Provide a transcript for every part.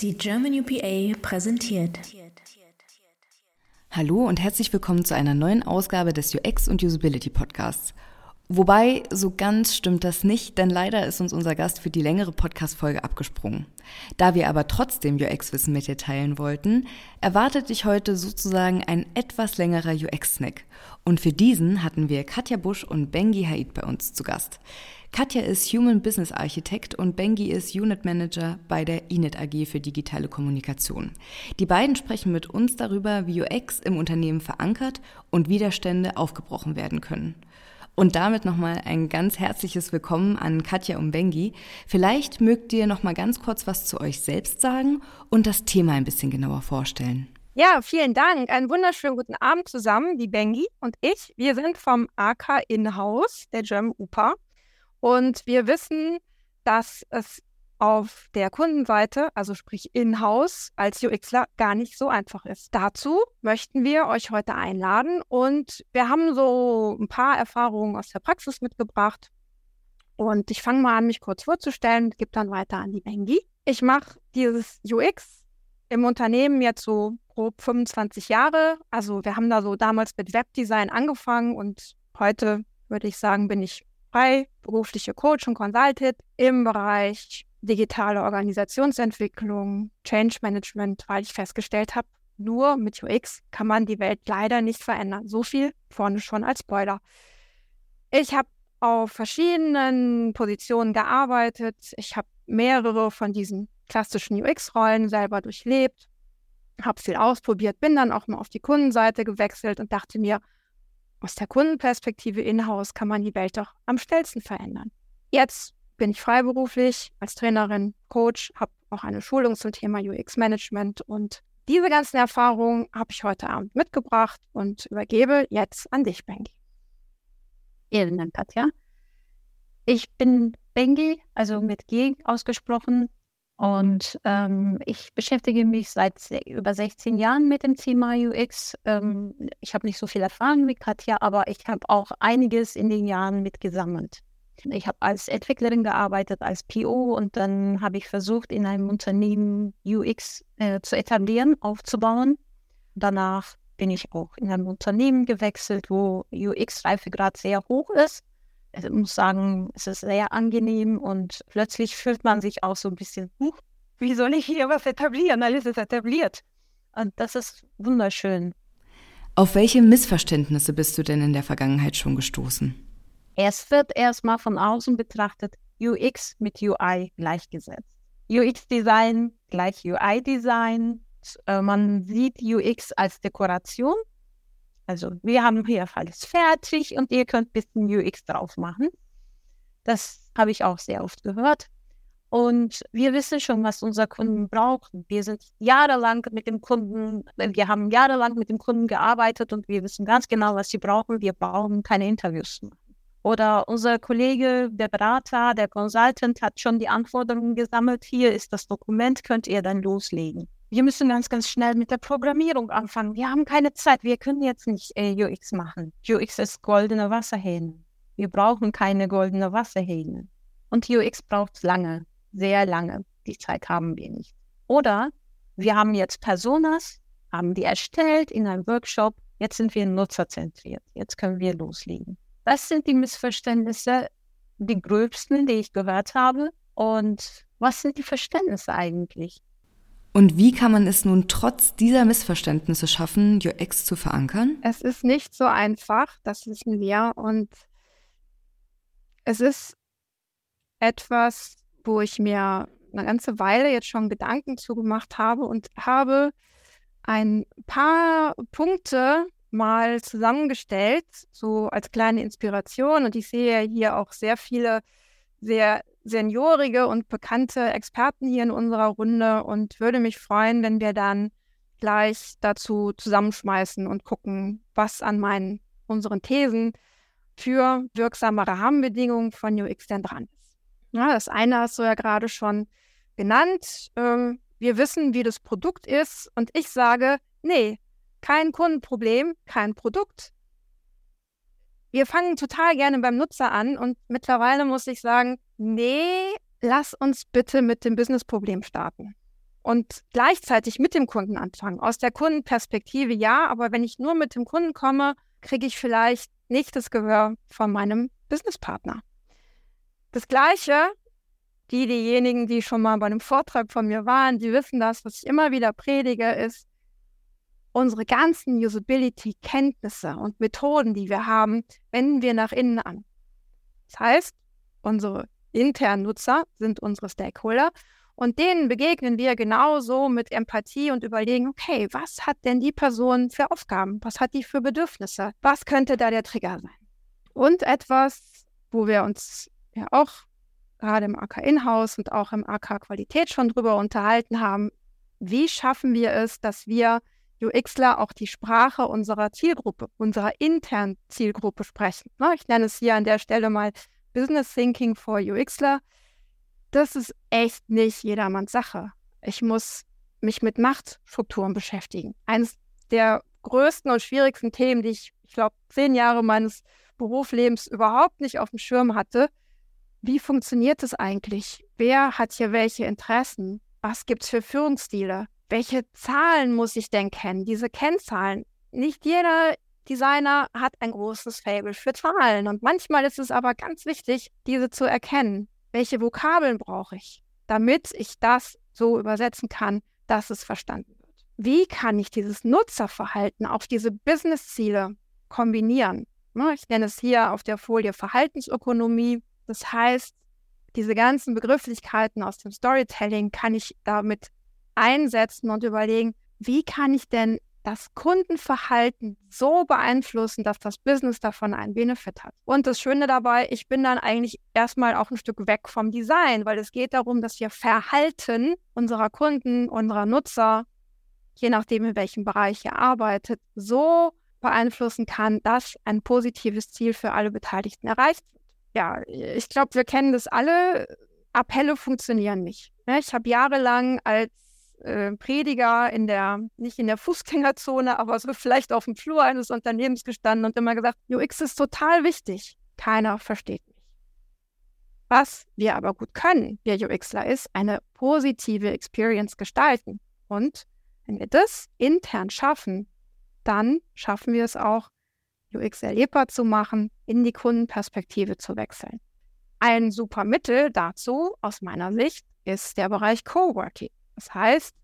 Die German UPA präsentiert. Hallo und herzlich willkommen zu einer neuen Ausgabe des UX und Usability Podcasts. Wobei, so ganz stimmt das nicht, denn leider ist uns unser Gast für die längere Podcast-Folge abgesprungen. Da wir aber trotzdem UX-Wissen mit dir teilen wollten, erwartet dich heute sozusagen ein etwas längerer UX-Snack. Und für diesen hatten wir Katja Busch und Bengi Haid bei uns zu Gast. Katja ist Human Business Architect und Bengi ist Unit Manager bei der Init AG für digitale Kommunikation. Die beiden sprechen mit uns darüber, wie UX im Unternehmen verankert und Widerstände aufgebrochen werden können. Und damit nochmal ein ganz herzliches Willkommen an Katja und Bengi. Vielleicht mögt ihr nochmal ganz kurz was zu euch selbst sagen und das Thema ein bisschen genauer vorstellen. Ja, vielen Dank. Einen wunderschönen guten Abend zusammen. Die Bengi und ich, wir sind vom AK Inhouse der German UPA. Und wir wissen, dass es auf der Kundenseite, also sprich in-house als UXler, gar nicht so einfach ist. Dazu möchten wir euch heute einladen und wir haben so ein paar Erfahrungen aus der Praxis mitgebracht. Und ich fange mal an, mich kurz vorzustellen, gebe dann weiter an die Bengi. Ich mache dieses UX im Unternehmen jetzt so grob 25 Jahre. Also wir haben da so damals mit Webdesign angefangen und heute würde ich sagen, bin ich berufliche Coach und Consultant im Bereich digitale Organisationsentwicklung, Change Management, weil ich festgestellt habe, nur mit UX kann man die Welt leider nicht verändern. So viel vorne schon als Spoiler. Ich habe auf verschiedenen Positionen gearbeitet. Ich habe mehrere von diesen klassischen UX-Rollen selber durchlebt, habe viel ausprobiert, bin dann auch mal auf die Kundenseite gewechselt und dachte mir, aus der Kundenperspektive in-house kann man die Welt doch am schnellsten verändern. Jetzt bin ich freiberuflich als Trainerin, Coach, habe auch eine Schulung zum Thema UX-Management und diese ganzen Erfahrungen habe ich heute Abend mitgebracht und übergebe jetzt an dich, Bengi. Vielen Dank, Katja. Ich bin Bengi, also mit G ausgesprochen, und ähm, ich beschäftige mich seit über 16 Jahren mit dem Thema UX. Ähm, ich habe nicht so viel Erfahrung wie Katja, aber ich habe auch einiges in den Jahren mitgesammelt. Ich habe als Entwicklerin gearbeitet, als PO und dann habe ich versucht, in einem Unternehmen UX äh, zu etablieren, aufzubauen. Danach bin ich auch in einem Unternehmen gewechselt, wo UX-Reifegrad sehr hoch ist ich muss sagen, es ist sehr angenehm und plötzlich fühlt man sich auch so ein bisschen, huch, wie soll ich hier was etablieren? Alles ist etabliert. Und das ist wunderschön. Auf welche Missverständnisse bist du denn in der Vergangenheit schon gestoßen? Es wird erstmal von außen betrachtet UX mit UI gleichgesetzt. UX-Design gleich UI-Design. Äh, man sieht UX als Dekoration also wir haben hier alles fertig und ihr könnt ein bisschen UX drauf machen. Das habe ich auch sehr oft gehört. Und wir wissen schon, was unser Kunden braucht. Wir sind jahrelang mit dem Kunden, wir haben jahrelang mit dem Kunden gearbeitet und wir wissen ganz genau, was sie brauchen. Wir brauchen keine Interviews machen. Oder unser Kollege, der Berater, der Consultant hat schon die Anforderungen gesammelt. Hier ist das Dokument, könnt ihr dann loslegen wir müssen ganz, ganz schnell mit der Programmierung anfangen. Wir haben keine Zeit. Wir können jetzt nicht äh, UX machen. UX ist goldene Wasserhähne. Wir brauchen keine goldene Wasserhähne. Und UX braucht lange, sehr lange. Die Zeit haben wir nicht. Oder wir haben jetzt Personas, haben die erstellt in einem Workshop. Jetzt sind wir nutzerzentriert. Jetzt können wir loslegen. Das sind die Missverständnisse, die gröbsten, die ich gehört habe. Und was sind die Verständnisse eigentlich? Und wie kann man es nun trotz dieser Missverständnisse schaffen, UX zu verankern? Es ist nicht so einfach, das wissen wir. Und es ist etwas, wo ich mir eine ganze Weile jetzt schon Gedanken zugemacht habe und habe ein paar Punkte mal zusammengestellt, so als kleine Inspiration. Und ich sehe hier auch sehr viele sehr seniorige und bekannte Experten hier in unserer Runde und würde mich freuen, wenn wir dann gleich dazu zusammenschmeißen und gucken, was an meinen unseren Thesen für wirksame Rahmenbedingungen von UX denn dran ist. Ja, das eine hast du ja gerade schon genannt. Ähm, wir wissen, wie das Produkt ist und ich sage, nee, kein Kundenproblem, kein Produkt. Wir fangen total gerne beim Nutzer an und mittlerweile muss ich sagen, nee, lass uns bitte mit dem Businessproblem starten. und gleichzeitig mit dem Kunden anfangen. Aus der Kundenperspektive ja, aber wenn ich nur mit dem Kunden komme, kriege ich vielleicht nicht das Gehör von meinem Businesspartner. Das Gleiche, die, diejenigen, die schon mal bei einem Vortrag von mir waren, die wissen das, was ich immer wieder predige, ist, unsere ganzen Usability-Kenntnisse und Methoden, die wir haben, wenden wir nach innen an. Das heißt, unsere internen Nutzer sind unsere Stakeholder und denen begegnen wir genauso mit Empathie und überlegen, okay, was hat denn die Person für Aufgaben? Was hat die für Bedürfnisse? Was könnte da der Trigger sein? Und etwas, wo wir uns ja auch gerade im AK Inhouse und auch im AK Qualität schon drüber unterhalten haben, wie schaffen wir es, dass wir UXler auch die Sprache unserer Zielgruppe, unserer internen Zielgruppe sprechen. Ne, ich nenne es hier an der Stelle mal Business Thinking for UXler. Das ist echt nicht jedermanns Sache. Ich muss mich mit Machtstrukturen beschäftigen. Eines der größten und schwierigsten Themen, die ich, ich glaube, zehn Jahre meines Berufslebens überhaupt nicht auf dem Schirm hatte. Wie funktioniert es eigentlich? Wer hat hier welche Interessen? Was gibt es für Führungsstile? Welche Zahlen muss ich denn kennen? Diese Kennzahlen. Nicht jeder Designer hat ein großes Fable für Zahlen und manchmal ist es aber ganz wichtig, diese zu erkennen. Welche Vokabeln brauche ich, damit ich das so übersetzen kann, dass es verstanden wird? Wie kann ich dieses Nutzerverhalten auf diese Businessziele kombinieren? Ne, ich nenne es hier auf der Folie Verhaltensökonomie. Das heißt, diese ganzen Begrifflichkeiten aus dem Storytelling kann ich damit einsetzen und überlegen, wie kann ich denn das Kundenverhalten so beeinflussen, dass das Business davon einen Benefit hat. Und das Schöne dabei, ich bin dann eigentlich erstmal auch ein Stück weg vom Design, weil es geht darum, dass wir Verhalten unserer Kunden, unserer Nutzer, je nachdem in welchem Bereich ihr arbeitet, so beeinflussen kann, dass ein positives Ziel für alle Beteiligten erreicht wird. Ja, ich glaube, wir kennen das alle. Appelle funktionieren nicht. Ne? Ich habe jahrelang als äh, Prediger in der, nicht in der Fußgängerzone, aber so vielleicht auf dem Flur eines Unternehmens gestanden und immer gesagt, UX ist total wichtig. Keiner versteht mich. Was wir aber gut können, wir UXler, ist eine positive Experience gestalten. Und wenn wir das intern schaffen, dann schaffen wir es auch, UX erlebbar zu machen, in die Kundenperspektive zu wechseln. Ein super Mittel dazu, aus meiner Sicht, ist der Bereich Coworking. Das heißt,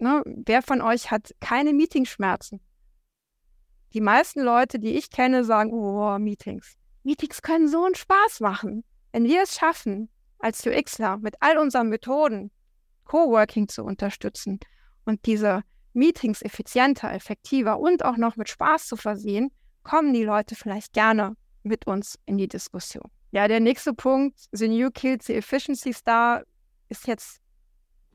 ne, wer von euch hat keine Meetingschmerzen? Die meisten Leute, die ich kenne, sagen, oh, Meetings. Meetings können so einen Spaß machen. Wenn wir es schaffen, als UXler mit all unseren Methoden Coworking zu unterstützen und diese Meetings effizienter, effektiver und auch noch mit Spaß zu versehen, kommen die Leute vielleicht gerne mit uns in die Diskussion. Ja, der nächste Punkt, The New Kills the Efficiency Star, ist jetzt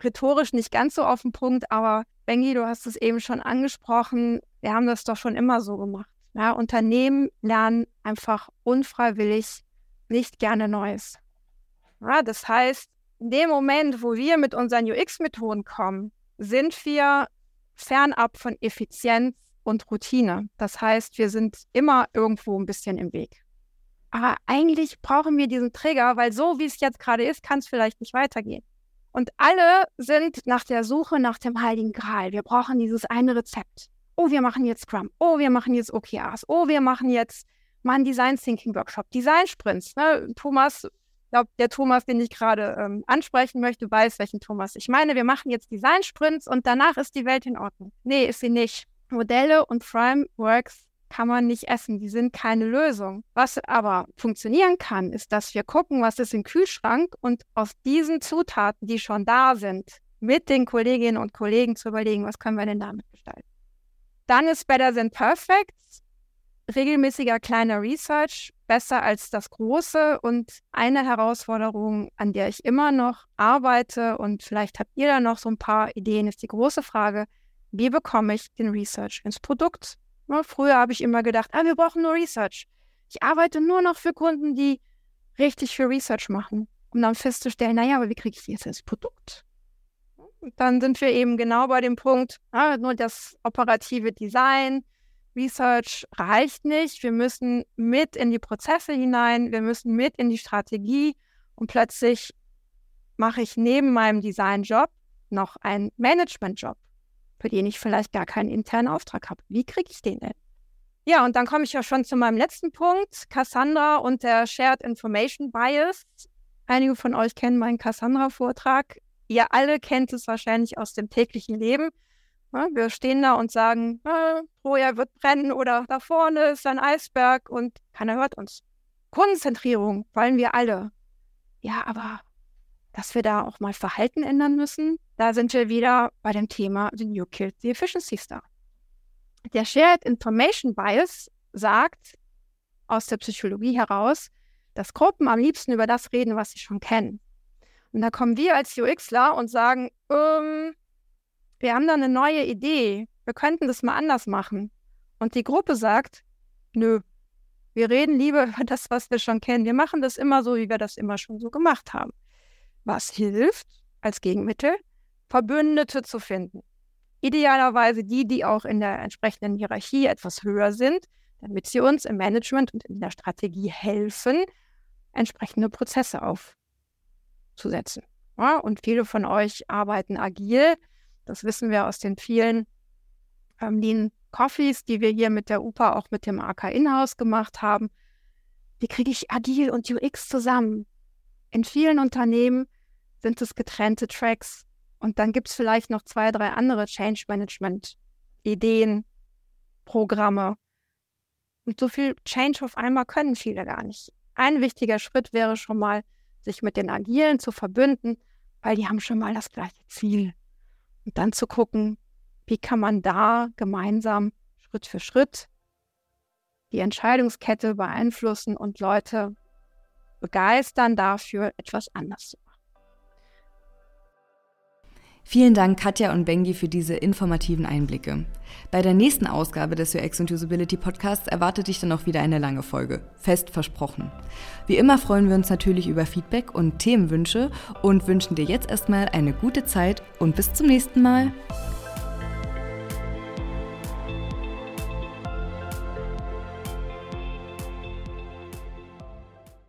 rhetorisch nicht ganz so auf den Punkt, aber Bengi, du hast es eben schon angesprochen, wir haben das doch schon immer so gemacht. Ja, Unternehmen lernen einfach unfreiwillig nicht gerne Neues. Ja, das heißt, in dem Moment, wo wir mit unseren UX-Methoden kommen, sind wir fernab von Effizienz und Routine. Das heißt, wir sind immer irgendwo ein bisschen im Weg. Aber eigentlich brauchen wir diesen Trigger, weil so wie es jetzt gerade ist, kann es vielleicht nicht weitergehen. Und alle sind nach der Suche nach dem Heiligen Gral. Wir brauchen dieses eine Rezept. Oh, wir machen jetzt Scrum. Oh, wir machen jetzt OKRs. Oh, wir machen jetzt mal einen Design Thinking Workshop. Design Sprints. Ne? Thomas, glaube, der Thomas, den ich gerade ähm, ansprechen möchte, weiß, welchen Thomas ich meine. Wir machen jetzt Design Sprints und danach ist die Welt in Ordnung. Nee, ist sie nicht. Modelle und Frameworks kann man nicht essen. Die sind keine Lösung. Was aber funktionieren kann, ist, dass wir gucken, was ist im Kühlschrank und aus diesen Zutaten, die schon da sind, mit den Kolleginnen und Kollegen zu überlegen, was können wir denn damit gestalten. Dann ist Better Than Perfect. Regelmäßiger kleiner Research besser als das große und eine Herausforderung, an der ich immer noch arbeite und vielleicht habt ihr da noch so ein paar Ideen, ist die große Frage, wie bekomme ich den Research ins Produkt? Ne, früher habe ich immer gedacht, ah, wir brauchen nur Research. Ich arbeite nur noch für Kunden, die richtig viel Research machen, um dann festzustellen, naja, aber wie kriege ich jetzt das Produkt? Und dann sind wir eben genau bei dem Punkt, ah, nur das operative Design, Research reicht nicht. Wir müssen mit in die Prozesse hinein, wir müssen mit in die Strategie und plötzlich mache ich neben meinem Designjob noch einen Management-Job, für den ich vielleicht gar keinen internen Auftrag habe. Wie kriege ich den denn? Ja, und dann komme ich ja schon zu meinem letzten Punkt, Cassandra und der Shared Information Bias. Einige von euch kennen meinen Cassandra-Vortrag. Ihr alle kennt es wahrscheinlich aus dem täglichen Leben. Wir stehen da und sagen, äh, Troja wird brennen oder da vorne ist ein Eisberg und keiner hört uns. Konzentrierung wollen wir alle. Ja, aber dass wir da auch mal Verhalten ändern müssen, da sind wir wieder bei dem Thema The New Killed the Efficiency Star. Der Shared Information Bias sagt aus der Psychologie heraus, dass Gruppen am liebsten über das reden, was sie schon kennen. Und da kommen wir als UXler und sagen, ähm, wir haben da eine neue Idee, wir könnten das mal anders machen. Und die Gruppe sagt, nö, wir reden lieber über das, was wir schon kennen. Wir machen das immer so, wie wir das immer schon so gemacht haben. Was hilft als Gegenmittel? Verbündete zu finden. Idealerweise die, die auch in der entsprechenden Hierarchie etwas höher sind, damit sie uns im Management und in der Strategie helfen, entsprechende Prozesse aufzusetzen. Ja, und viele von euch arbeiten agil. Das wissen wir aus den vielen ähm, Lean Coffees, die wir hier mit der UPA, auch mit dem AK Inhouse gemacht haben. Wie kriege ich agil und UX zusammen? In vielen Unternehmen sind es getrennte Tracks. Und dann gibt es vielleicht noch zwei, drei andere Change Management Ideen, Programme. Und so viel Change auf einmal können viele gar nicht. Ein wichtiger Schritt wäre schon mal, sich mit den Agilen zu verbünden, weil die haben schon mal das gleiche Ziel. Und dann zu gucken, wie kann man da gemeinsam Schritt für Schritt die Entscheidungskette beeinflussen und Leute begeistern dafür, etwas anders zu. Vielen Dank, Katja und Bengi, für diese informativen Einblicke. Bei der nächsten Ausgabe des UX und Usability Podcasts erwartet dich dann auch wieder eine lange Folge. Fest versprochen. Wie immer freuen wir uns natürlich über Feedback und Themenwünsche und wünschen dir jetzt erstmal eine gute Zeit und bis zum nächsten Mal.